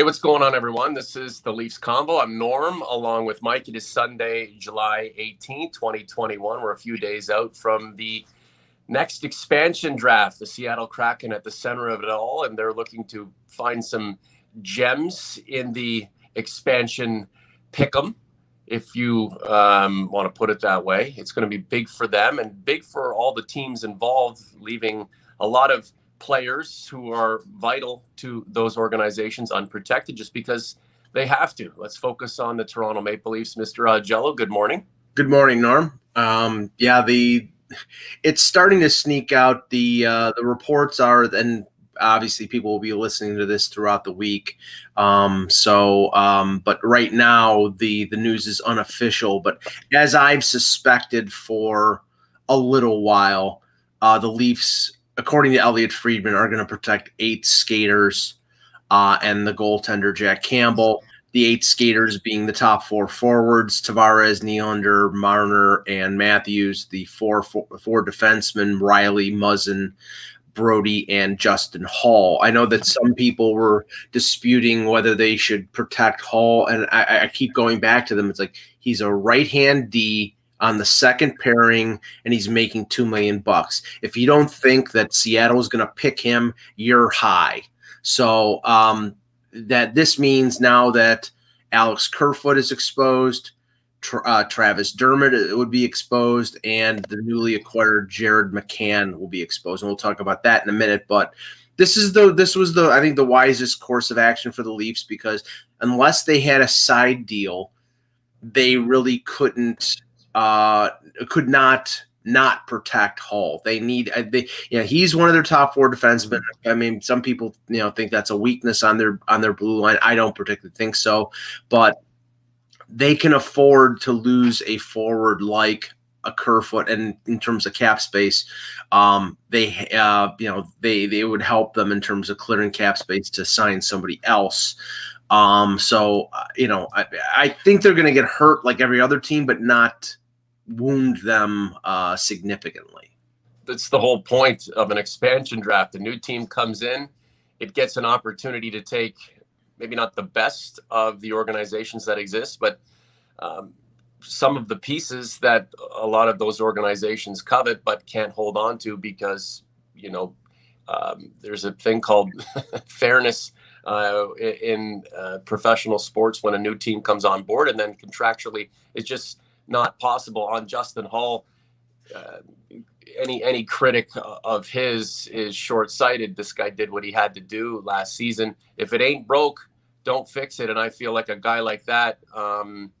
Hey, what's going on, everyone? This is the Leafs Convo. I'm Norm, along with Mike. It is Sunday, July 18th, 2021. We're a few days out from the next expansion draft, the Seattle Kraken at the center of it all, and they're looking to find some gems in the expansion pick'em, if you um, want to put it that way. It's going to be big for them and big for all the teams involved, leaving a lot of players who are vital to those organizations unprotected just because they have to. Let's focus on the Toronto Maple Leafs. Mr. Jello, good morning. Good morning, Norm. Um, yeah, the it's starting to sneak out. The uh, the reports are, and obviously people will be listening to this throughout the week. Um, so, um, but right now the the news is unofficial. But as I've suspected for a little while, uh, the Leafs according to Elliot Friedman, are going to protect eight skaters uh, and the goaltender Jack Campbell. The eight skaters being the top four forwards: Tavares, Nylander, Marner, and Matthews. The four four, four defensemen: Rielly, Muzzin, Brodie and Justin Holl. I know that some people were disputing whether they should protect Holl, and I, I keep going back to them. It's like he's a right hand D on the second pairing and he's making 2 million bucks. If you don't think that Seattle is going to pick him, you're high. So um, that this means now that Alex Kerfoot is exposed, tra- uh, Travis Dermott uh, would be exposed, and the newly acquired Jared McCann will be exposed. And we'll talk about that in a minute. But this is the this was the I think the wisest course of action for the Leafs because unless they had a side deal, they really couldn't uh, could not not protect Holl. They need uh, they yeah, he's one of their top four defensemen. I mean, some people you know think that's a weakness on their on their blue line. I don't particularly think so, but they can afford to lose a forward like a Kerfoot, and in terms of cap space, um, they uh, you know they they would help them in terms of clearing cap space to sign somebody else. Um, so uh, you know I, I think they're going to get hurt like every other team, but not wound them uh, significantly. That's the whole point of an expansion draft. A new team comes in, it gets an opportunity to take maybe not the best of the organizations that exist, but um, some of the pieces that a lot of those organizations covet but can't hold on to because you know um, there's a thing called fairness uh, in uh, professional sports when a new team comes on board and then contractually it's just not possible on Justin Holl. Uh, any any critic of his is short sighted. This guy did what he had to do last season. If it ain't broke, don't fix it. And I feel like a guy like that um,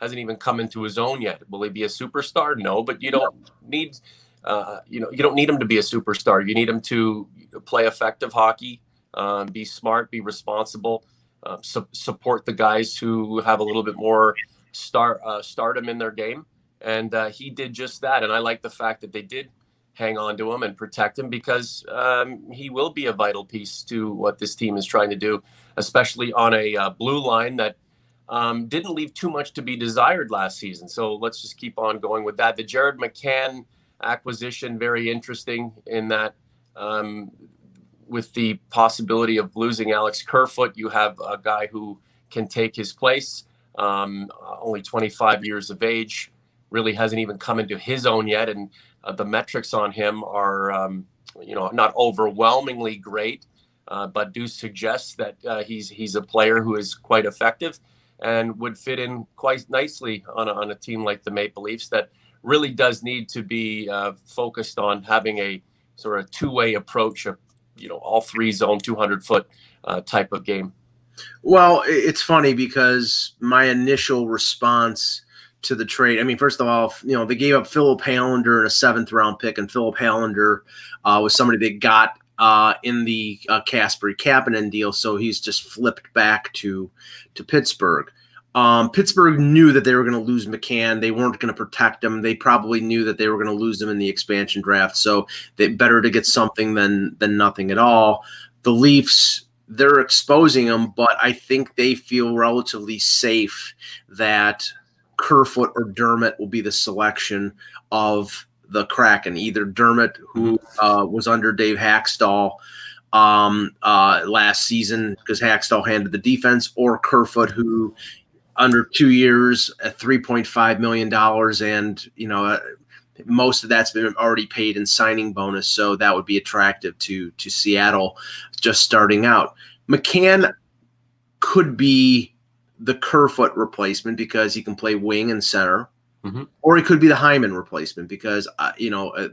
hasn't even come into his own yet. Will he be a superstar? No, but you don't need uh, you know you don't need him to be a superstar. You need him to play effective hockey, um, be smart, be responsible, uh, su- support the guys who have a little bit more start uh, stardom in their game, and uh, he did just that. And I like the fact that they did hang on to him and protect him because um, he will be a vital piece to what this team is trying to do, especially on a uh, blue line that um, didn't leave too much to be desired last season. So let's just keep on going with that. The Jared McCann acquisition very interesting in that. Um, with the possibility of losing Alex Kerfoot, you have a guy who can take his place um, only 25 years of age, really hasn't even come into his own yet, and uh, the metrics on him are, um, you know, not overwhelmingly great, uh, but do suggest that uh, he's he's a player who is quite effective and would fit in quite nicely on a, on a team like the Maple Leafs that really does need to be uh, focused on having a sort of two-way approach of you know all three zone 200 foot uh, type of game well, it's funny because my initial response to the trade. I mean, first of all, you know, they gave up Filip Hallander in a seventh round pick, and Filip Hallander uh, was somebody they got uh, in the uh, Kasperi Kapanen deal, so he's just flipped back to to Pittsburgh. Um, Pittsburgh knew that they were going to lose McCann. They weren't going to protect him. They probably knew that they were going to lose him in the expansion draft. So they better to get something than than nothing at all. The Leafs they're exposing them, but I think they feel relatively safe that Kerfoot or Dermott will be the selection of the Kraken. Either Dermott, who uh, was under Dave Hakstol, um, uh, last season because Hakstol handed the defense, or Kerfoot, who under two years at $3.5 million, and you know. Most of that's been already paid in signing bonus, so that would be attractive to to Seattle just starting out. McCann could be the Kerfoot replacement because he can play wing and center, mm-hmm. or he could be the Hyman replacement because uh, you know uh,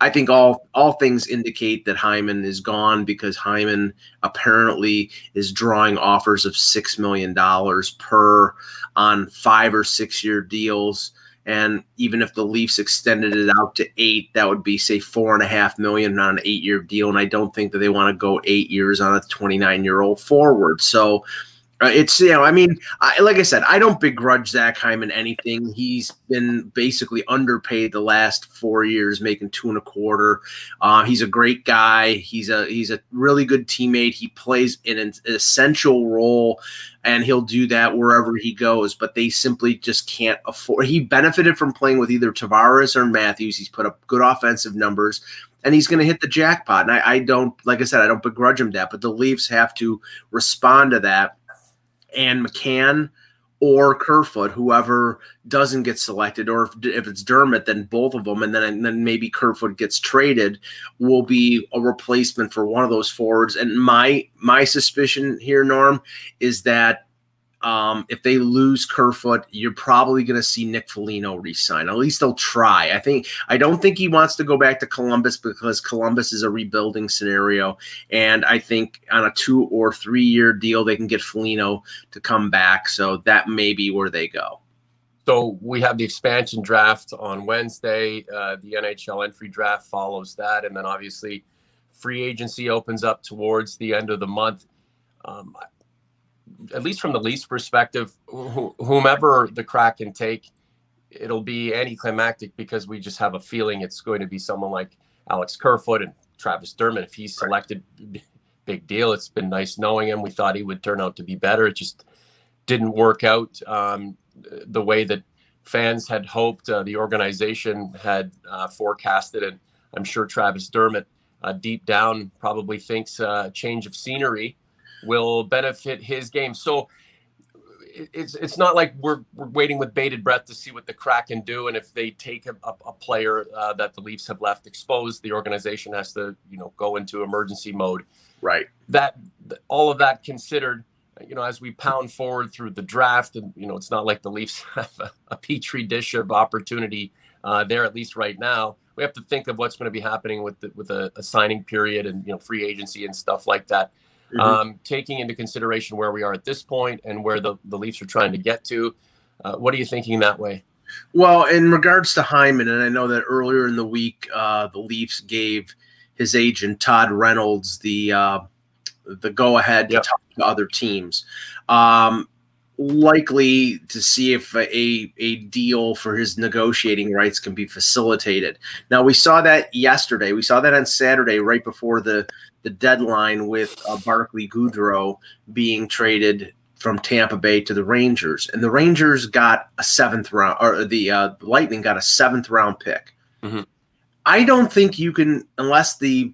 I think all all things indicate that Hyman is gone because Hyman apparently is drawing offers of six million dollars per on five or six year deals. And even if the Leafs extended it out to eight, that would be say four and a half million on an eight year deal. And I don't think that they want to go eight years on a 29 year old forward. So uh, it's you know, I mean, I, like I said, I don't begrudge Zach Hyman anything. He's been basically underpaid the last four years, making two and a quarter. Uh, he's a great guy. He's a he's a really good teammate. He plays in an essential role, and he'll do that wherever he goes. But they simply just can't afford. He benefited from playing with either Tavares or Matthews. He's put up good offensive numbers and he's going to hit the jackpot. And I, I, don't, like I said, I don't begrudge him that, but the Leafs have to respond to that and McCann or Kerfoot, whoever doesn't get selected, or if, if, it's Dermott, then both of them, and then and then maybe Kerfoot gets traded, will be a replacement for one of those forwards. And my my suspicion here, Norm, is that um, if they lose Kerfoot, you're probably going to see Nick Foligno resign. At least they'll try. I think. I don't think he wants to go back to Columbus because Columbus is a rebuilding scenario, and I think on a two or three year deal they can get Foligno to come back. So that may be where they go. So we have the expansion draft on Wednesday. Uh, the NHL entry draft follows that, and then obviously free agency opens up towards the end of the month. Um, at least from the Leafs perspective, wh- whomever the Kraken take, it'll be anticlimactic because we just have a feeling it's going to be someone like Alex Kerfoot and Travis Dermott. If he's selected, big deal. It's been nice knowing him. We thought he would turn out to be better. It just didn't work out um, the way that fans had hoped, uh, the organization had uh, forecasted, and I'm sure Travis Dermott, uh, deep down, probably thinks a uh, change of scenery will benefit his game. So it's it's not like we're, we're waiting with bated breath to see what the Kraken do, and if they take a, a, a player uh, that the Leafs have left exposed, the organization has to you know go into emergency mode. Right. That all of that considered, you know, as we pound forward through the draft, and you know, it's not like the Leafs have a, a petri dish of opportunity uh, there at least right now. We have to think of what's going to be happening with the, with a, a signing period and you know free agency and stuff like that. Mm-hmm. Um, taking into consideration where we are at this point and where the, the Leafs are trying to get to. Uh, what are you thinking that way? Well, in regards to Hyman, and I know that earlier in the week, uh, the Leafs gave his agent Todd Reynolds the uh, the go ahead yep. to talk to other teams. Um, likely to see if a, a deal for his negotiating rights can be facilitated. Now we saw that yesterday. We saw that on Saturday, right before the the deadline with uh, Barclay Goodrow being traded from Tampa Bay to the Rangers, and the Rangers got a seventh round, or the uh, Lightning got a seventh round pick. Mm-hmm. I don't think you can, unless the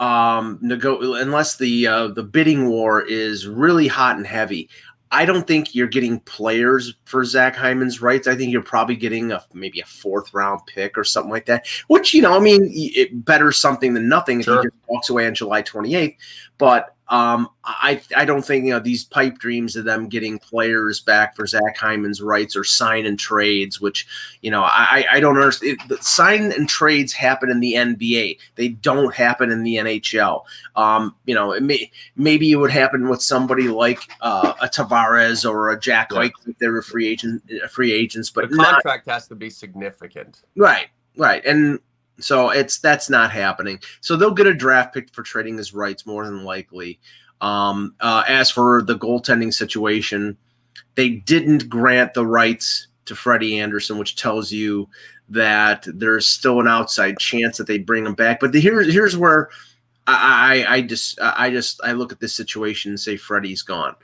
um, nego- unless the uh, the bidding war is really hot and heavy. I don't think you're getting players for Zach Hyman's rights. I think you're probably getting a maybe a fourth round pick or something like that. Which you know, I mean, it better something than nothing sure. if he just walks away on July 28th. But um, I I don't think you know these pipe dreams of them getting players back for Zach Hyman's rights or sign and trades, which you know I I don't understand. It, sign and trades happen in the NBA. They don't happen in the NHL. Um, you know, it may, maybe it would happen with somebody like uh, a Tavares or a Jack White if they were free agent free agents, but the contract not, has to be significant. Right, right, and so it's that's not happening. So they'll get a draft pick for trading his rights more than likely. Um, uh, as for the goaltending situation, they didn't grant the rights to Freddie Anderson, which tells you that there's still an outside chance that they bring him back. But the, here, here's where I, I, I just I just I look at this situation and say Freddie's gone.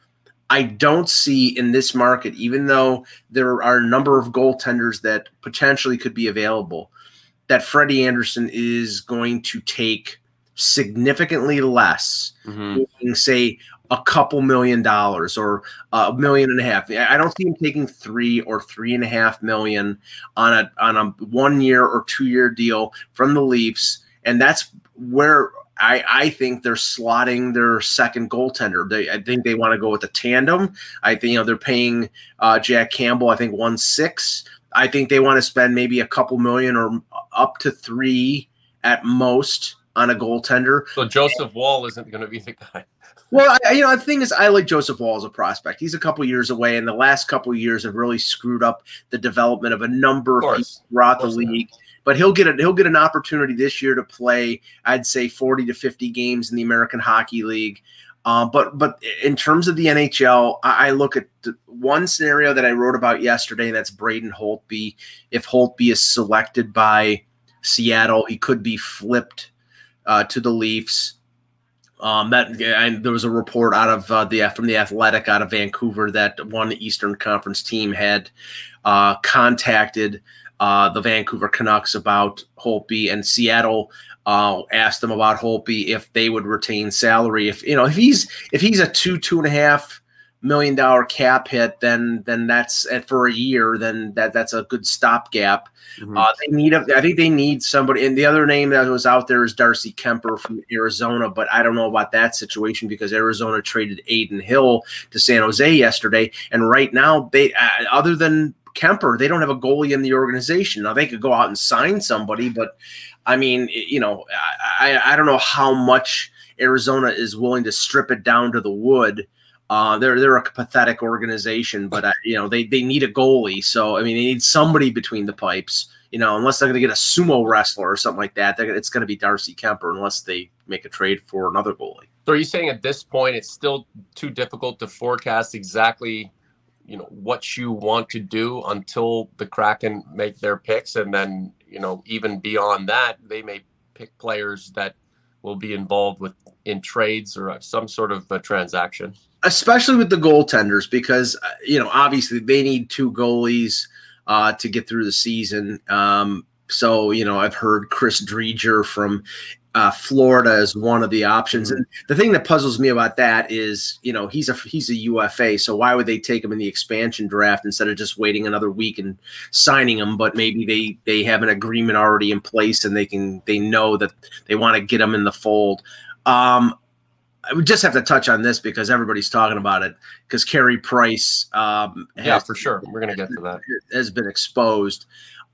I don't see in this market, even though there are a number of goaltenders that potentially could be available, that Freddie Anderson is going to take significantly less, mm-hmm. say a couple million dollars or a million and a half. I don't see him taking three or three and a half million on a on a one year or two year deal from the Leafs, and that's where I, I think they're slotting their second goaltender. They, I think they want to go with a tandem. I think you know they're paying uh, Jack Campbell. I think one six. I think they want to spend maybe a couple million or up to three at most on a goaltender. So Joseph Woll isn't going to be the guy. Well, I, you know, the thing is, I like Joseph Woll as a prospect. He's a couple years away, and the last couple years have really screwed up the development of a number of, of people throughout the league. But he'll get a, he'll get an opportunity this year to play. I'd say forty to fifty games in the American Hockey League. Uh, but but in terms of the NHL, I, I look at one scenario that I wrote about yesterday. And that's Braden Holtby. If Holtby is selected by Seattle, he could be flipped uh, to the Leafs. Um, that and there was a report out of uh, the from the Athletic out of Vancouver that one Eastern Conference team had uh, contacted uh, the Vancouver Canucks about Holtby, and Seattle uh, asked them about Holtby if they would retain salary. If you know if he's if he's a two two and a half million dollar cap hit, then then that's for a year. Then that that's a good stopgap. Mm-hmm. Uh, they need a, I think they need somebody. And the other name that was out there is Darcy Kuemper from Arizona, but I don't know about that situation because Arizona traded Adin Hill to San Jose yesterday, and right now they uh, other than Kuemper, they don't have a goalie in the organization. Now they could go out and sign somebody, but I mean, you know, I I don't know how much Arizona is willing to strip it down to the wood uh, they're they're a pathetic organization, but you know they they need a goalie. So I mean, they need somebody between the pipes. You know, unless they're going to get a sumo wrestler or something like that, it's going to be Darcy Kuemper unless they make a trade for another goalie. So are you saying at this point it's still too difficult to forecast exactly, you know, what you want to do until the Kraken make their picks, and then you know even beyond that they may pick players that will be involved with in trades or some sort of a transaction especially with the goaltenders, because uh, you know obviously they need two goalies uh, to get through the season. Um, so you know I've heard Chris Driedger from uh, Florida as one of the options. And the thing that puzzles me about that is, you know, he's a he's a UFA, so why would they take him in the expansion draft instead of just waiting another week and signing him? But maybe they they have an agreement already in place and they can they know that they want to get him in the fold. Um, I would just have to touch on this because everybody's talking about it because Carey Price. Um, yeah, for sure. We're to get to that. Has been exposed.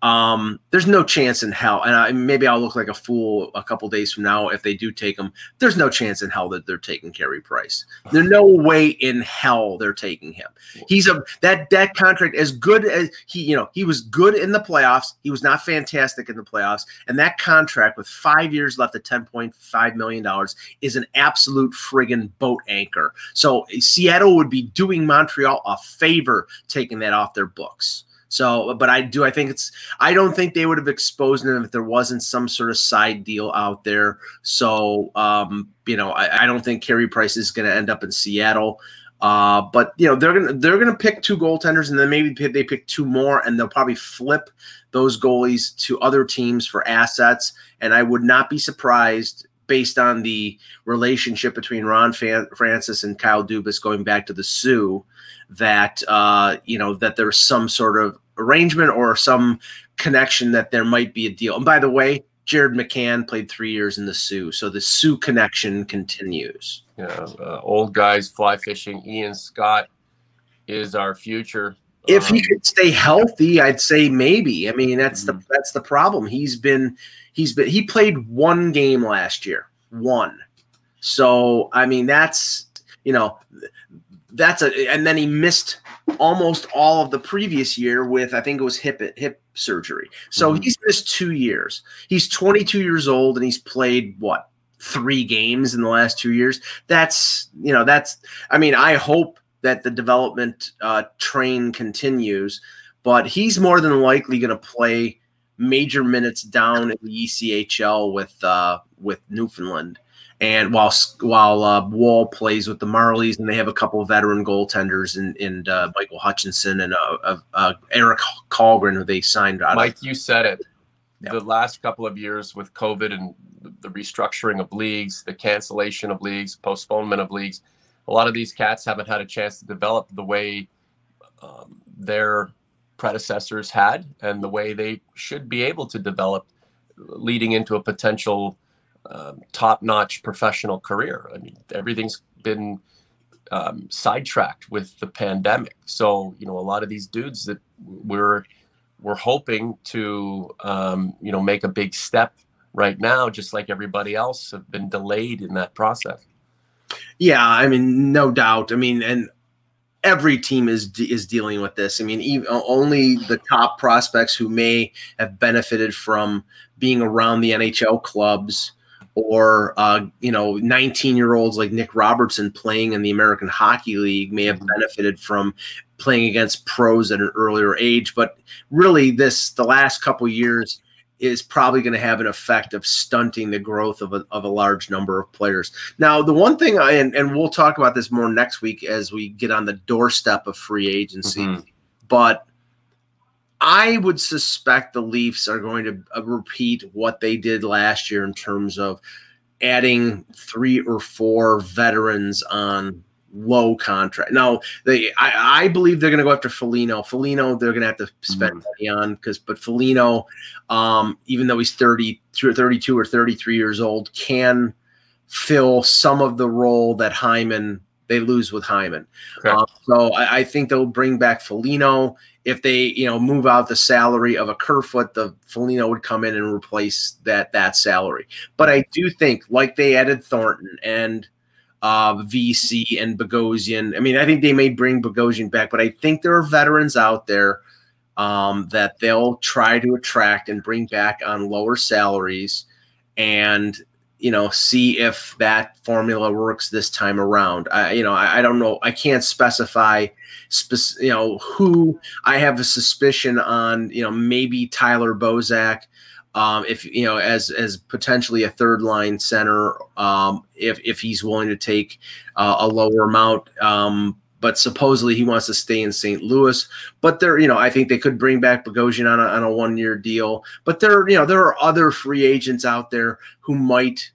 Um, there's no chance in hell, and I, maybe I'll look like a fool a couple days from now if they do take him. There's no chance in hell that they're taking Carey Price. There's no way in hell they're taking him. He's a that that contract as good as he, you know, he was good in the playoffs. He was not fantastic in the playoffs, and that contract with five years left at 10.5 million dollars is an absolute friggin' boat anchor. So Seattle would be doing Montreal a favor taking that off their books. So, but I do. I think it's. I don't think they would have exposed him if there wasn't some sort of side deal out there. So, um, you know, I, I don't think Carey Price is going to end up in Seattle. Uh, but you know, they're gonna they're gonna pick two goaltenders, and then maybe they pick two more, and they'll probably flip those goalies to other teams for assets. And I would not be surprised based on the relationship between Ron Fan- Francis and Kyle Dubas going back to the Soo that uh, you know that there's some sort of arrangement or some connection that there might be a deal. And by the way, Jared McCann played three years in the Soo, so the Soo connection continues. Yeah, uh, old guys fly fishing. Ian Scott is our future. If um, he could stay healthy, I'd say maybe. I mean, that's mm-hmm. the that's the problem. He's been he's been he played one game last year, one. So I mean, that's you know that's a and then he missed almost all of the previous year with I think it was hip hip surgery. So mm-hmm. he's missed 2 years. He's 22 years old and he's played what? 3 games in the last 2 years. That's, you know, that's I mean, I hope that the development uh, train continues, but he's more than likely going to play major minutes down in the ECHL with uh, with Newfoundland and while while uh, Woll plays with the Marlies, and they have a couple of veteran goaltenders in uh, Michael Hutchinson and uh, uh, uh Erik who they signed. Out Mike, of. you said it. The last couple of years with COVID and the restructuring of leagues, the cancellation of leagues, postponement of leagues. A lot of these cats haven't had a chance to develop the way um, their predecessors had and the way they should be able to develop leading into a potential um, top-notch professional career. I mean, everything's been um, sidetracked with the pandemic. So you know, a lot of these dudes that we're we're hoping to um, you know make a big step right now, just like everybody else, have been delayed in that process. Yeah, I mean, no doubt. I mean, and every team is is dealing with this. I mean, even, only the top prospects who may have benefited from being around the NHL clubs or uh, you know 19 year olds like nick robertson playing in the american hockey league may have mm-hmm. benefited from playing against pros at an earlier age but really this the last couple years is probably going to have an effect of stunting the growth of a, of a large number of players. Now, the one thing, I, and, and we'll talk about this more next week as we get on the doorstep of free agency, mm-hmm. but I would suspect the Leafs are going to uh, repeat what they did last year in terms of adding three or four veterans on low contract. Now, they I, I believe they're going to go after Foligno. Foligno, they're going to have to spend mm. money on because, but Foligno, um, even though he's 30, 32 or 33 years old, can fill some of the role that Hyman they lose with Hyman. Um, so I, I, think they'll bring back Foligno. If they, you know, move out the salary of a Kerfoot, the Foligno would come in and replace that that salary. But I do think, like they added Thornton and uh, Vesey and Bogosian. I mean, I think they may bring Bogosian back, but I think there are veterans out there um, that they'll try to attract and bring back on lower salaries. And you know, see if that formula works this time around. I, you know, I, I don't know. I can't specify, spec- you know, who I have a suspicion on. You know, maybe Tyler Bozak, um, if you know, as as potentially a third line center, um, if if he's willing to take uh, a lower amount. Um, but supposedly he wants to stay in St. Louis. But there, you know, I think they could bring back Bogosian on a, on a one year deal. But there, you know, there are other free agents out there who might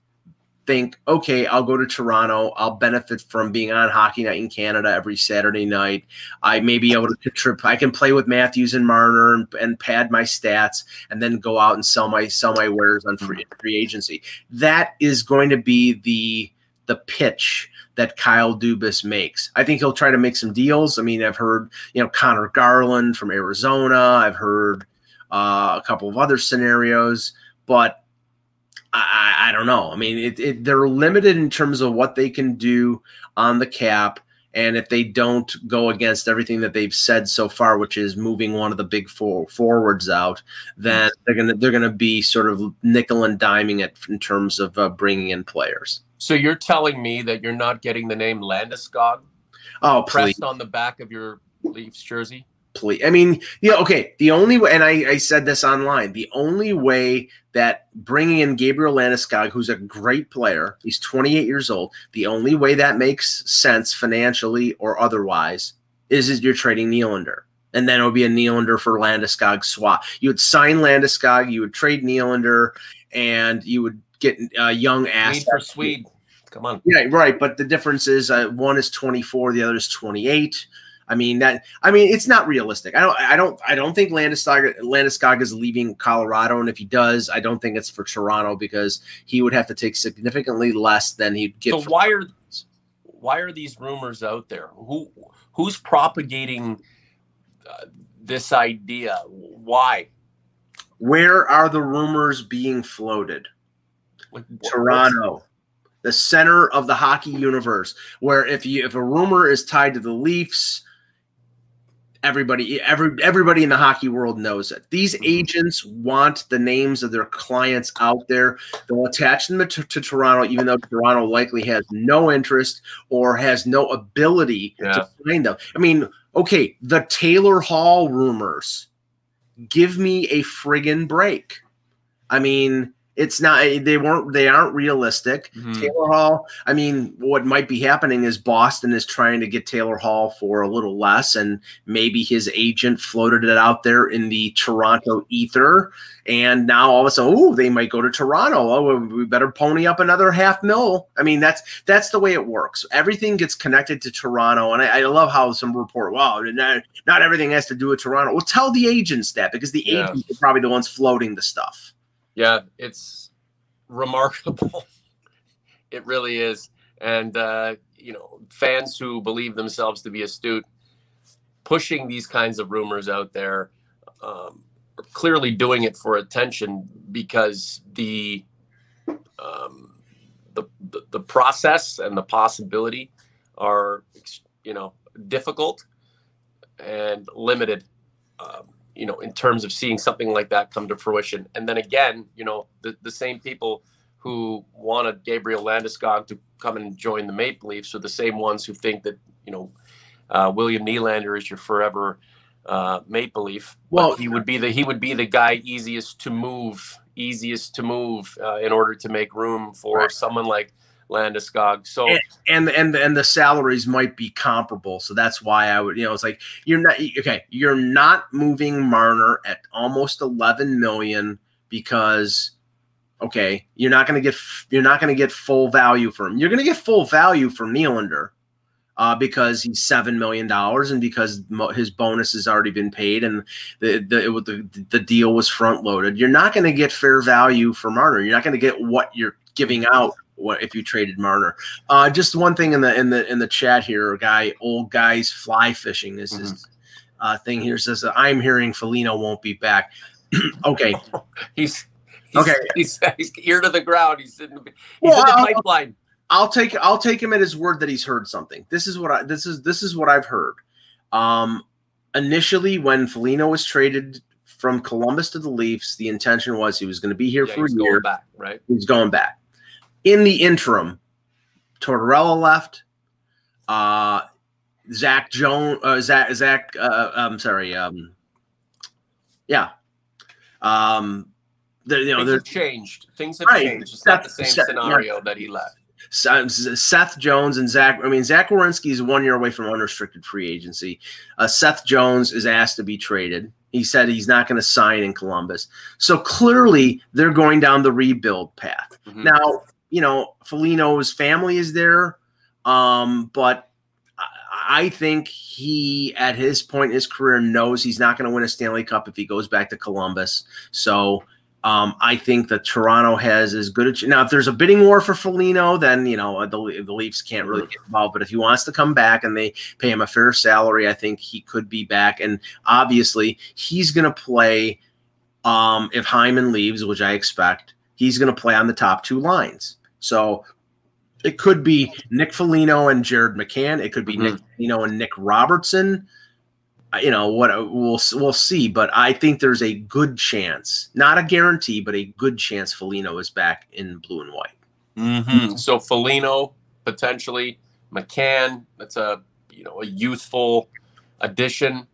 think, okay, I'll go to Toronto. I'll benefit from being on Hockey Night in Canada every Saturday night. I may be able to trip. I can play with Matthews and Marner and, and, pad my stats, and then go out and sell my sell my wares on free, mm-hmm. free agency. That is going to be the the pitch that Kyle Dubas makes. I think he'll try to make some deals. I mean, I've heard, you know, Conor Garland from Arizona. I've heard uh, a couple of other scenarios, but I, I don't know. I mean, it, it, they're limited in terms of what they can do on the cap. And if they don't go against everything that they've said so far, which is moving one of the big four forwards out, then they're gonna they're gonna be sort of nickel and diming it in terms of uh, bringing in players. So you're telling me that you're not getting the name Landeskog oh, pressed on the back of your Leafs jersey? Please. I mean, yeah, okay. The only way, and I, I said this online, the only way that bringing in Gabriel Landeskog, who's a great player, he's 28 years old, the only way that makes sense financially or otherwise is, is you're trading Nylander. And then it would be a Nylander for Landeskog swap. You would sign Landeskog, you would trade Nylander, and you would get uh, young assets. for Swede. Come on. Yeah, right. But the difference is uh, one is 24, the other is 28. I mean that. I mean it's not realistic. I don't. I don't. I don't think Landeskog Landeskog is leaving Colorado, and if he does, I don't think it's for Toronto because he would have to take significantly less than he'd get. So why are why are these rumors out there? Who who's propagating uh, this idea? Why? Where are the rumors being floated? Like, Toronto, the center of the hockey universe. Where if you if a rumor is tied to the Leafs, everybody every everybody in the hockey world knows it these mm-hmm. agents want the names of their clients out there they'll attach them to, to toronto even though toronto likely has no interest or has no ability yeah. to find them i mean okay the taylor hall rumors give me a friggin break i mean It's not they weren't they aren't realistic. Mhm. Taylor Hall, I mean, what might be happening is Boston is trying to get Taylor Hall for a little less, and maybe his agent floated it out there in the Toronto ether. And now all of a sudden, oh, they might go to Toronto. Oh, we better pony up another half mil. I mean, that's that's the way it works. Everything gets connected to Toronto, and I, I love how some report, wow, not, not everything has to do with Toronto. Well, tell the agents that because the Yeah. agents are probably the ones floating the stuff. Yeah, it's remarkable. it really is. And, uh, you know, fans who believe themselves to be astute, pushing these kinds of rumors out there, um, are clearly doing it for attention because the, um, the, the, the process and the possibility are, you know, difficult and limited. Um, you know, in terms of seeing something like that come to fruition. And then again, you know, the, the same people who wanted Gabriel Landeskog to come and join the Maple Leafs are the same ones who think that, you know, uh, William Nylander is your forever uh, Maple Leaf. Well- Well, he would be the he would be the guy easiest to move, easiest to move uh, in order to make room for Right. someone like Landeskog. So And- and and and the salaries might be comparable. So that's why i would you know it's like you're not okay you're not moving marner at almost 11 million because okay you're not going to get you're not going to get full value for him. You're going to get full value for Nylander uh, because he's seven million dollars and because mo- his bonus has already been paid and the the it, the, the deal was front loaded you're not going to get fair value for Marner. You're not going to get what you're giving out what if you traded Marner uh, just one thing in the in the in the chat here, a guy, old guys fly fishing This is uh, thing here says that I'm hearing Foligno won't be back. okay, he's, he's Okay. He's, he's ear to the ground. He's in the, he's Well, in the I'll- pipeline. I'll take I'll take him at his word that he's heard something. This is what I this is this is what I've heard. Um, initially, when Foligno was traded from Columbus to the Leafs, the intention was he was going to be here Yeah, for a year. going back, right? He's going back. In the interim, Tortorella left. Uh, Zach Jones, uh, Zach, Zach, uh, I'm sorry. Um, yeah. Um, the, you know, Things have changed. Things have Right. changed. It's not the same Seth- scenario that he left. Seth Jones and Zach. I mean, Zach Werenski is one year away from unrestricted free agency. Uh, Seth Jones is asked to be traded. He said he's not going to sign in Columbus. So clearly, they're going down the rebuild path. Mhm. Now, you know, Foligno's family is there, um, but I, think he, at his point in his career, knows he's not going to win a Stanley Cup if he goes back to Columbus. So um, I think that Toronto has as good a ch- now. If there's a bidding war for Foligno, then you know the, the Leafs can't really get involved. But if he wants to come back and they pay him a fair salary, I think he could be back. And obviously, he's going to play. Um, if Hyman leaves, which I expect, he's going to play on the top two lines. So it could be Nick Foligno and Jared McCann. It could be Nick Foligno and Nick Robertson. Uh, You know what? We'll we'll see, but I think there's a good chance, not a guarantee, but a good chance Foligno is back in blue and white. Mhm. So Foligno potentially, McCann. That's a you know a youthful addition,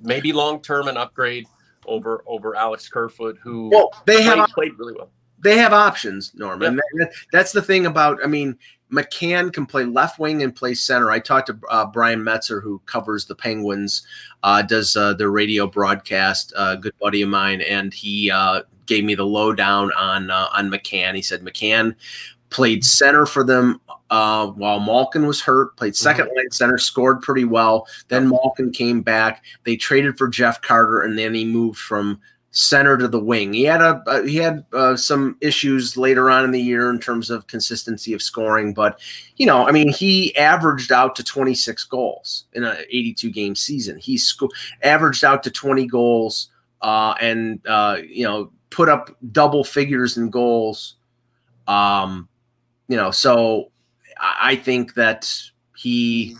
maybe long term an upgrade over over Alex Kerfoot, who Well, they have played, played really well. They have options, Norman. That- that- that's the thing about. I mean, McCann can play left wing and play center. I talked to uh, Brian Metzer, who covers the Penguins, uh, does uh, their radio broadcast. A good buddy of mine, and he uh, gave me the lowdown on uh, on McCann. He said McCann played center for them uh, while Malkin was hurt. Played 2nd line center, scored pretty well. Then Malkin came back. They traded for Jeff Carter, and then he moved from center to the wing. He had a uh, he had uh, some issues later on in the year in terms of consistency of scoring, but you know, I mean, he averaged out to 26 goals in a 82 game season. He sco- averaged out to 20 goals uh, and uh, you know put up double figures in goals. Um, you know, so I I think that he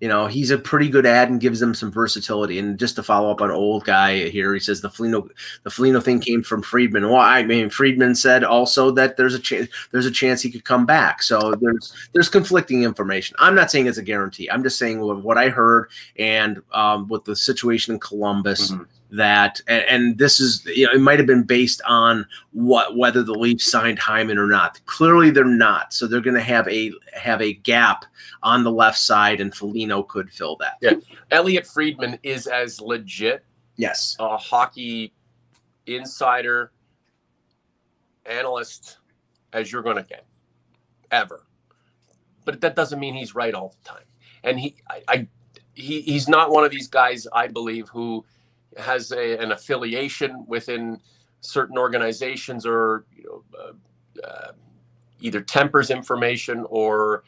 you know, he's a pretty good ad and gives them some versatility. And just to follow up on old guy here, he says the Foligno the Foligno thing came from Friedman. Well, I mean, Friedman said also that there's a chance there's a chance he could come back. So there's there's conflicting information. I'm not saying it's a guarantee. I'm just saying what, I heard and um, with the situation in Columbus, Mhm. That, and, and, this is, you know, it might have been based on what whether the Leafs signed Hyman or not. Clearly, they're not, so they're going to have a have a gap on the left side, and Foligno could fill that. Yeah, Elliot Friedman is as legit, yes, a hockey insider analyst as you're going to get ever. But that doesn't mean he's right all the time. And he, I, I he, he's not one of these guys, I believe, who has a, an affiliation within certain organizations or you know, uh, uh, either tempers information or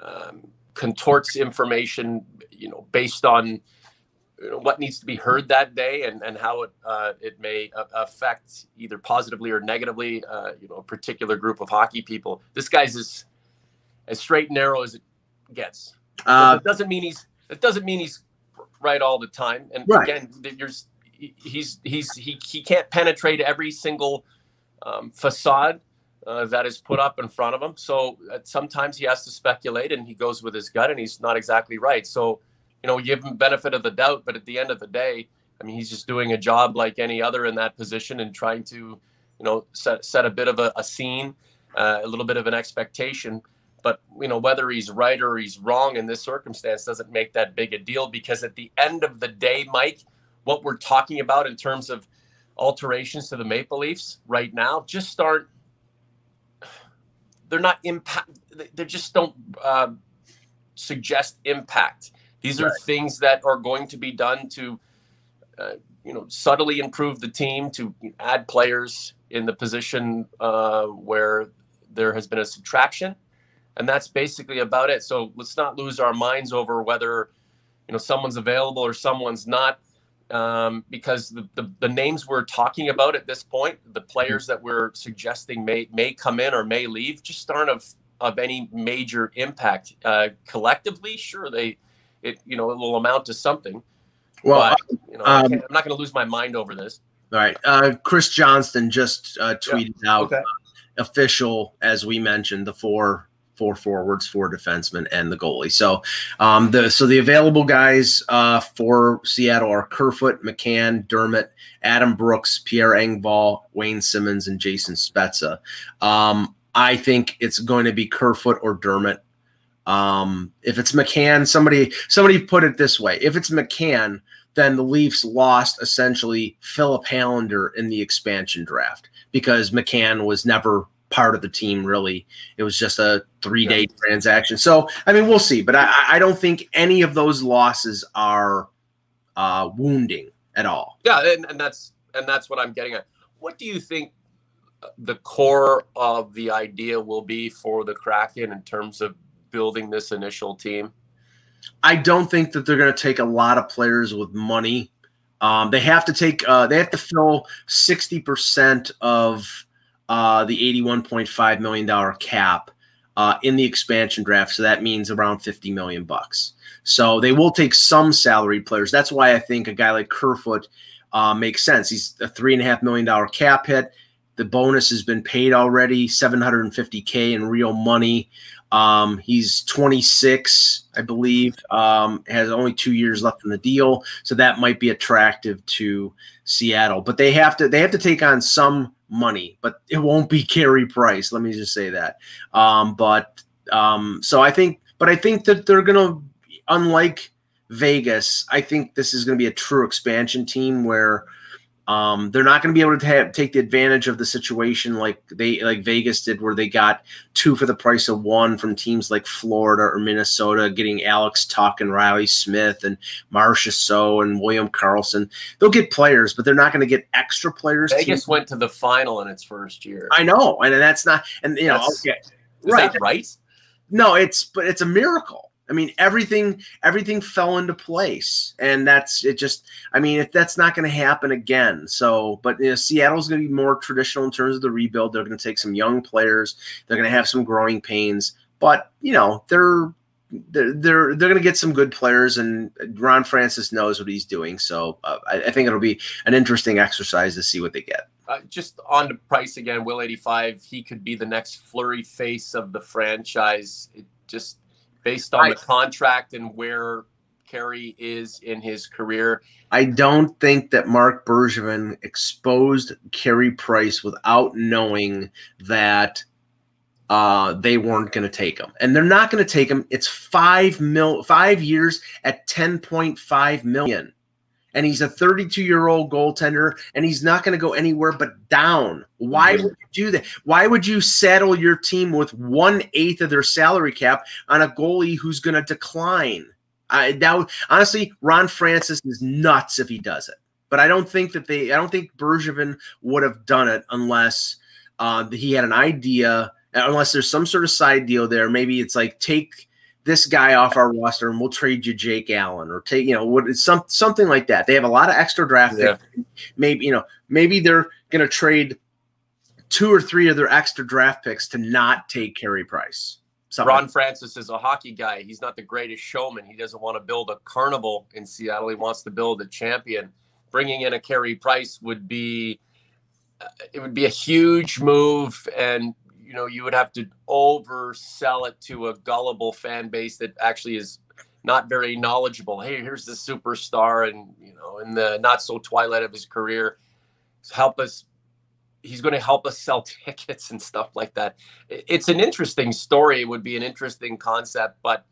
um, contorts information, you know, based on you know, what needs to be heard that day and, and how it uh, it may affect either positively or negatively, uh, you know, a particular group of hockey people. This guy's as as straight and narrow as it gets. Uh, it doesn't mean he's it doesn't mean he's right all the time. And right. again, there's he's he's he he can't penetrate every single um, facade uh, that is put up in front of him. So uh, sometimes he has to speculate, and he goes with his gut, and he's not exactly right. So you know, give him benefit of the doubt, but at the end of the day, I mean, he's just doing a job like any other in that position and trying to, you know, set set a bit of a, a scene, uh, a little bit of an expectation. But you know, whether he's right or he's wrong in this circumstance doesn't make that big a deal because at the end of the day, Mike, what we're talking about in terms of alterations to the Maple Leafs right now just aren't. They're not impact. They just don't uh, suggest impact these are right. things that are going to be done to, uh, you know, subtly improve the team, to add players in the position uh, where there has been a subtraction, and that's basically about it. So let's not lose our minds over whether, you know, someone's available or someone's not. Um, because the, the, the, names we're talking about at this point, the players that we're suggesting may may come in or may leave, just aren't of of any major impact. Uh, collectively, sure they it you know it will amount to something. Well, but, you know, um, I'm not going to lose my mind over this. All right, uh, Chris Johnston just uh, tweeted yeah. out okay. uh, official, as we mentioned, the four four forwards, four defensemen, and the goalie. So, um, the so the available guys uh, for Seattle are Kerfoot, McCann, Dermott, Adam Brooks, Pierre Engvall, Wayne Simmonds, and Jason Spezza. Um, I think it's going to be Kerfoot or Dermott. Um, if it's McCann, somebody somebody put it this way: if it's McCann, then the Leafs lost essentially Filip Hallander in the expansion draft because McCann was never part of the team really. It was just a three day yeah. transaction. So I mean, we'll see, but I, I don't think any of those losses are uh, wounding at all. Yeah, and, and that's and that's what I'm getting at. What do you think the core of the idea will be for the Kraken in terms of building this initial team? I don't think that they're going to take a lot of players with money. Um, they have to take. Uh, they have to fill sixty percent of uh, the eighty-one point five million dollar cap uh, in the expansion draft. So that means around fifty million bucks. So they will take some salary players. That's why I think a guy like Kerfoot uh, makes sense. He's a three and a half million dollar cap hit. The bonus has been paid already, 750k in real money. Um, he's 26, I believe, um, has only two years left in the deal, so that might be attractive to Seattle. But they have to they have to take on some money, but it won't be Carey Price. Let me just say that. Um, but um, so I think, but I think that they're gonna, unlike Vegas, I think this is gonna be a true expansion team where um, they're not going to be able to have, take the advantage of the situation like they like Vegas did, where they got two for the price of one from teams like Florida or Minnesota, getting Alex Tuch and Reilly Smith and Marchessault and William Karlsson. They'll get players, but they're not going to get extra players. Vegas went to the final in its first year. I know, and that's not, and you know, okay, right, right. No, it's but it's a miracle. I mean, everything everything fell into place, and that's it. Just, I mean, if that's not going to happen again. So, but you know, Seattle's going to be more traditional in terms of the rebuild. They're going to take some young players. They're going to have some growing pains, but you know, they're they're they're, they're going to get some good players, and Ron Francis knows what he's doing. So, uh, I, I, think it'll be an interesting exercise to see what they get. Uh, just on the price again, Will eighty five. He could be the next Fleury face of the franchise. It just based on the contract and where Carey is in his career. I don't think that Marc Bergevin exposed Carey Price without knowing that uh, they weren't going to take him, and they're not going to take him. It's five mil, five years at ten point five million, and he's a thirty-two year old goaltender, and he's not going to go anywhere but down. Why would you do that? Why would you saddle your team with one eighth of their salary cap on a goalie who's going to decline? I that honestly, Ron Francis is nuts if he does it. But I don't think that they. I don't think Bergevin would have done it unless uh, he had an idea unless there's some sort of side deal there. Maybe it's like take this guy off our roster and we'll trade you Jake Allen or take you know what it's some something like that. They have a lot of extra draft yeah. Maybe you know maybe they're going to trade two or three of their extra draft picks to not take Carey Price. Something. Ron Francis is a hockey guy. He's not the greatest showman. He doesn't want to build a carnival in Seattle. He wants to build a champion. Bringing in a Carey Price would be uh, it would be a huge move and you know you would have to oversell it to a gullible fan base that actually is not very knowledgeable. Hey, here's the superstar, and you know, in the not so twilight of his career, help us. He's going to help us sell tickets and stuff like that. It's an interesting story. It would be an interesting concept, but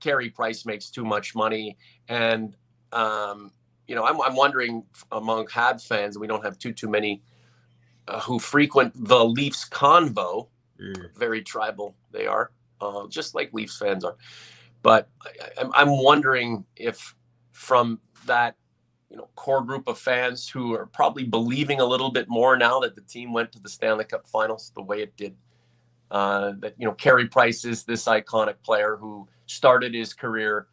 Carey Price makes too much money, and um, you know, I'm, I'm wondering among Habs fans, we don't have too too many uh, who frequent the Leafs convo Mm. Very tribal they are, uh, just like Leafs fans are. But I, I'm wondering if from that you know core group of fans who are probably believing a little bit more now that the team went to the Stanley Cup Finals the way it did. Uh, that you know, Carey Price is this iconic player who started his career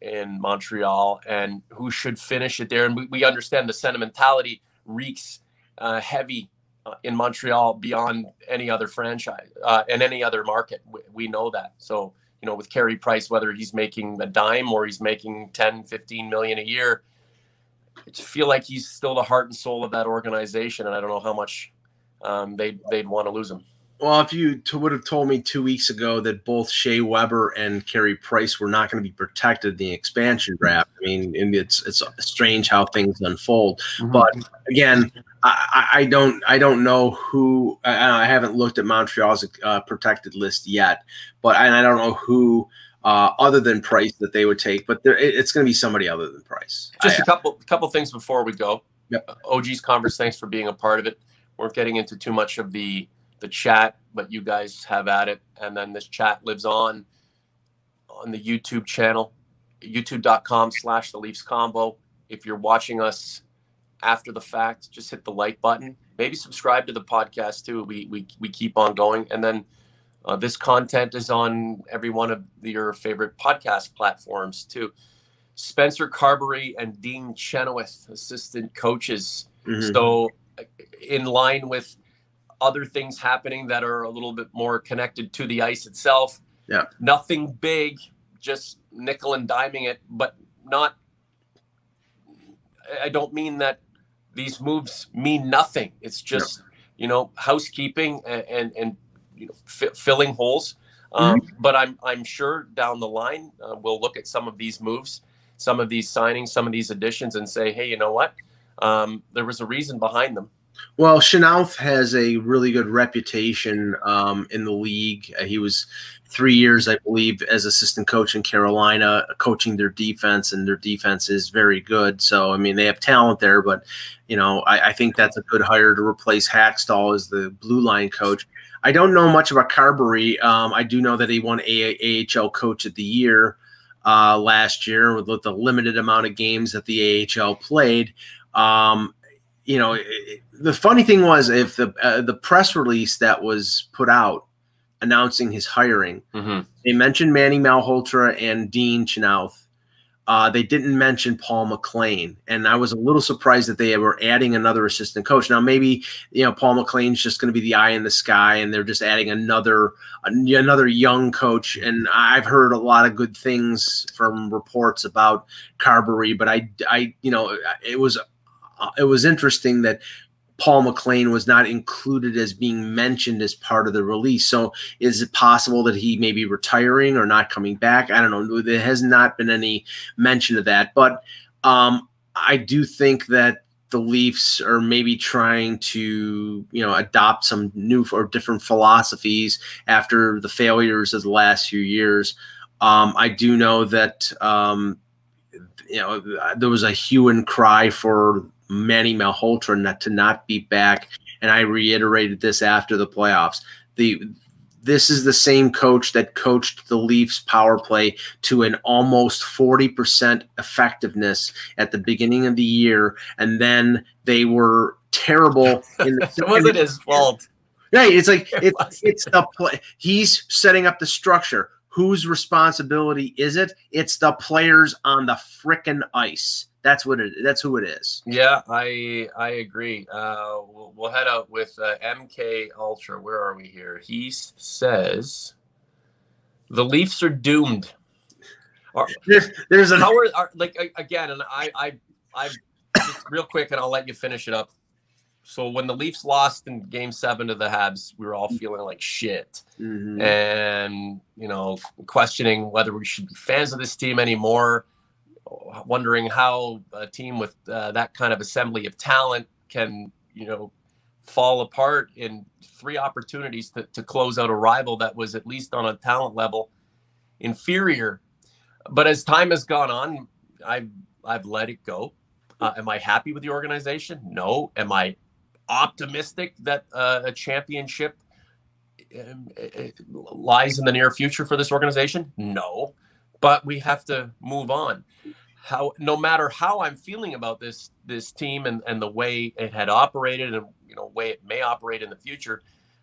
in Montreal and who should finish it there. And we, we understand the sentimentality reeks uh, heavy in Montreal beyond any other franchise uh, and any other market. We, we, know that. So, you know, with Carey Price, whether he's making a dime or he's making 10, 15 million a year, I feel like he's still the heart and soul of that organization. And I don't know how much um, they'd, they'd want to lose him. Well, if you would have told me two weeks ago that both Shea Weber and Carey Price were not going to be protected in the expansion draft, I mean, it's it's strange how things unfold. Mm-hmm. But again, I, I, don't I don't know who I, I haven't looked at Montreal's uh, protected list yet, but and I don't know who uh, other than Price that they would take, but there, it's going to be somebody other than Price. Just I, a couple couple things before we go. Yep. OG's Converse, thanks for being a part of it. We're getting into too much of the the chat, but you guys have at it. And then this chat lives on on the YouTube channel, youtube.com slash the Leafs convo. If you're watching us after the fact, just hit the like button. Maybe subscribe to the podcast too. We we, we keep on going. And then uh, this content is on every one of your favorite podcast platforms too. Spencer Carberry and Dean Chenoweth, assistant coaches. Mm-hmm. So, in line with other things happening that are a little bit more connected to the ice itself. Yeah. Nothing big, just nickel and diming it, but not. I don't mean that these moves mean nothing. It's just, you know, housekeeping and, and, and you know, f- filling holes. Um, mm-hmm. But I'm, I'm sure down the line, uh, we'll look at some of these moves, some of these signings, some of these additions and say, hey, you know what? Um, there was a reason behind them. Well, Chenoweth has a really good reputation um, in the league. Uh, he was three years, I believe, as assistant coach in Carolina, coaching their defense, and their defense is very good. So, I mean, they have talent there, but you know, I, I think that's a good hire to replace Hakstol as the blue line coach. I don't know much about Carberry. Um, I do know that he won a- AHL Coach of the Year uh, last year with, with the limited amount of games that the AHL played. Um, you know, it, the funny thing was if the uh, the press release that was put out announcing his hiring, mm-hmm. they mentioned Manny Malhotra and Dean Chenoweth. Uh, they didn't mention Paul McLean, and I was a little surprised that they were adding another assistant coach. Now, maybe you know Paul McLean's just going to be the eye in the sky, and they're just adding another another young coach. And I've heard a lot of good things from reports about Carberry, but I, I, you know, it was uh, it was interesting that Paul McLean was not included as being mentioned as part of the release. So is it possible that he may be retiring or not coming back? I don't know. There has not been any mention of that, but um, I do think that the Leafs are maybe trying to, you know, adopt some new or different philosophies after the failures of the last few years. Um, I do know that, um, you know, there was a hue and cry for Manny Malhotra not to not be back, and I reiterated this after the playoffs. The this is the same coach that coached the Leafs power play to an almost 40% effectiveness at the beginning of the year. And then they were terrible. In the it wasn't his fault. Right. It's like, it it's, it's the play. He's setting up the structure. Whose responsibility is it? It's the players on the frickin' ice. That's what it. That's who it is. Yeah, I I agree. Uh, we'll, we'll head out with uh, MK Ultra. Where are we here? He says the Leafs are doomed. Are, there's there's an how are, are like again, and I I I just real quick, and I'll let you finish it up. So when the Leafs lost in Game Seven to the Habs, we were all feeling like shit, mm-hmm. and you know, questioning whether we should be fans of this team anymore wondering how a team with uh, that kind of assembly of talent can, you know, fall apart in three opportunities to, to close out a rival that was at least on a talent level inferior. But as time has gone on, I've I've let it go. Uh, am I happy with the organization? No. Am I optimistic that uh, a championship um, lies in the near future for this organization? No but we have to move on. How no matter how I'm feeling about this this team and, and the way it had operated and you know way it may operate in the future,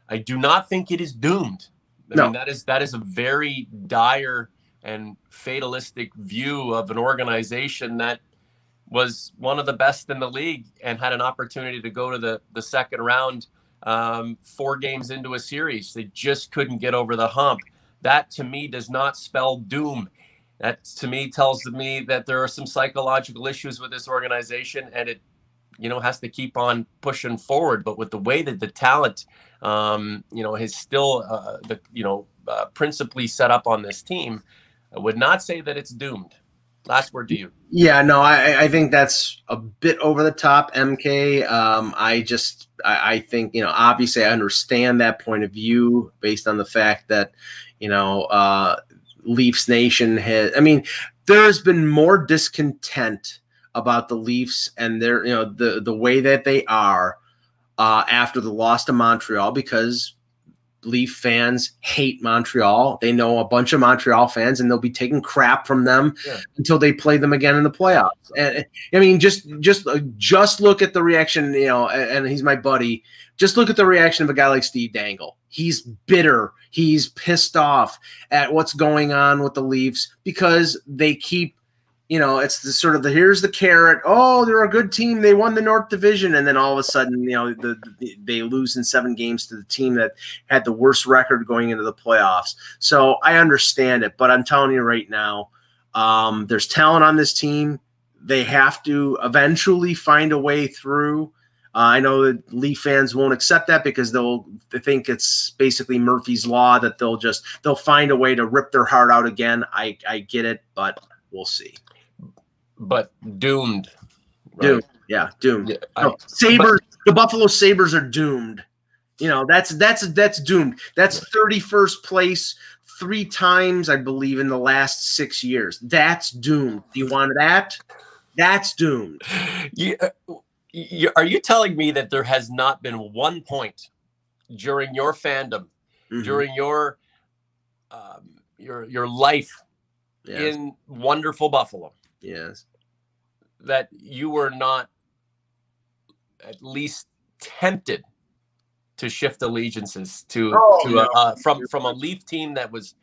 I do not think it is doomed. I no. mean that is that is a very dire and fatalistic view of an organization that was one of the best in the league and had an opportunity to go to the the second round um, four games into a series. They just couldn't get over the hump. That to me does not spell doom that to me tells me that there are some psychological issues with this organization and it you know has to keep on pushing forward. But with the way that the talent um, you know is still uh, the you know uh, principally set up on this team i would not say that it's doomed. Last word to you. Yeah no i i think that's a bit over the top mk um, i just I, I think you know obviously i understand that point of view based on the fact that you know uh, Leafs Nation has. I mean, there's been more discontent about the Leafs and their, you know, the the way that they are uh, after the loss to Montreal because Leaf fans hate Montreal. They know a bunch of Montreal fans, and they'll be taking crap from them yeah. until they play them again in the playoffs. And I mean, just just just look at the reaction. You know, and he's my buddy. Just look at the reaction of a guy like Steve Dangle. He's bitter. He's pissed off at what's going on with the Leafs because they keep, you know, it's the sort of the here's the carrot. Oh, they're a good team. They won the North Division, and then all of a sudden, you know, the, the, they lose in seven games to the team that had the worst record going into the playoffs. So I understand it, but I'm telling you right now, um, there's talent on this team. They have to eventually find a way through. Uh, I know that Leaf fans won't accept that because they'll they think it's basically Murphy's law that they'll just they'll find a way to rip their heart out again. I I get it, but we'll see. But doomed. Right? Doomed. Yeah, doomed. Yeah, I, no, Sabres, but, the Buffalo Sabres are doomed. You know, that's that's that's doomed. That's 31st place three times, I believe, in the last six years. That's doomed. Do you want that? That's doomed. Yeah you, are you telling me that there has not been one point during your fandom, mm-hmm. during your um, your your life yes. in wonderful Buffalo? Yes. That you were not at least tempted to shift allegiances to oh, to no. a, uh, from from a Leaf team that was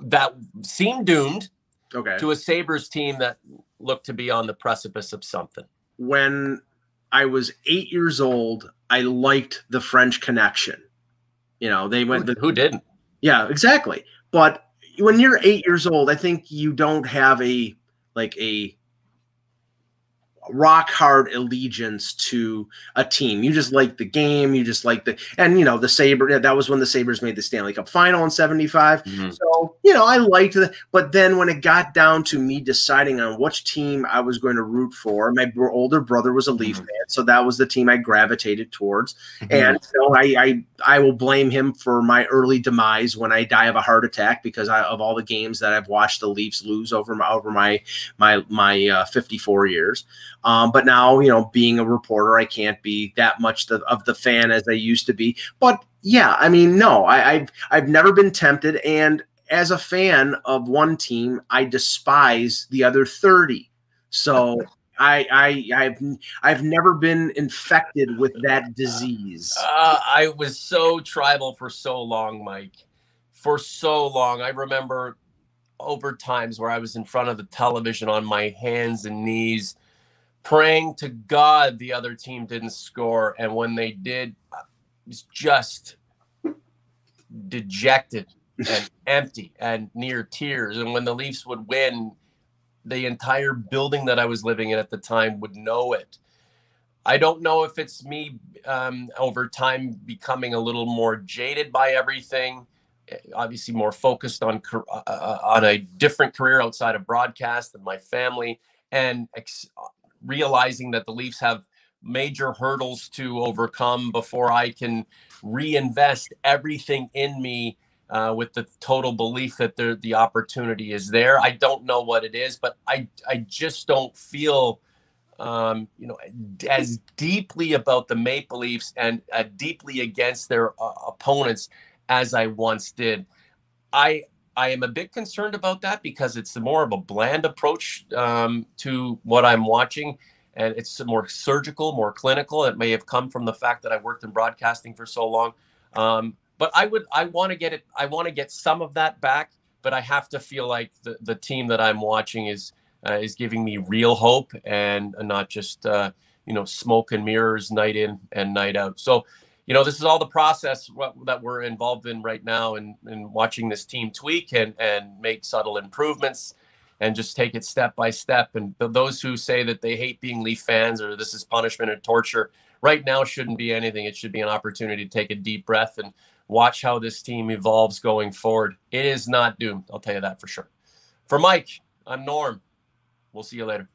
that seemed doomed okay to a Sabres team that looked to be on the precipice of something. When I was eight years old, I liked the French Connection. You know, they went. Who, the, who didn't? Yeah, exactly. But when you're eight years old, I think you don't have a like a rock hard allegiance to a team. You just like the game. You just like the and you know the Saber. That was when the Sabres made the Stanley Cup final in '75. Mm-hmm. So you know I liked it. But then when it got down to me deciding on which team I was going to root for, my older brother was a Leaf mm-hmm. fan, so that was the team I gravitated towards. Mm-hmm. And so I, I I will blame him for my early demise when I die of a heart attack because I, of all the games that I've watched the Leafs lose over my over my my my uh, 54 years. Um, but now, you know, being a reporter, I can't be that much the, of the fan as I used to be. But yeah, I mean, no, I, I've I've never been tempted, and as a fan of one team, I despise the other 30. So I, I, I've, I've never been infected with that disease. Uh, I was so tribal for so long, Mike. For so long, I remember over times where I was in front of the television on my hands and knees, praying to God the other team didn't score. And when they did, was just dejected and empty and near tears. And when the Leafs would win, the entire building that I was living in at the time would know it. I don't know if it's me um, over time becoming a little more jaded by everything obviously more focused on uh, uh, on a different career outside of broadcast and my family, and ex- realizing that the Leafs have major hurdles to overcome before I can reinvest everything in me uh, with the total belief that there, the opportunity is there. I don't know what it is, but I I just don't feel. Um, you know, as deeply about the Maple Leafs and uh, deeply against their uh, opponents as I once did. I I am a bit concerned about that because it's more of a bland approach um, to what I'm watching, and it's more surgical, more clinical. It may have come from the fact that I worked in broadcasting for so long. Um, but I would I want to get it. I want to get some of that back, but I have to feel like the the team that I'm watching is uh, is giving me real hope and not just uh, you know smoke and mirrors night in and night out. So you know, this is all the process that we're involved in right now and, and watching this team tweak and, and make subtle improvements and just take it step by step. And th- those who say that they hate being Leaf fans or this is punishment and torture right now shouldn't be anything. It should be an opportunity to take a deep breath and watch how this team evolves going forward. It is not doomed. I'll tell you that for sure. For Mike, I'm Norm. We'll see you later.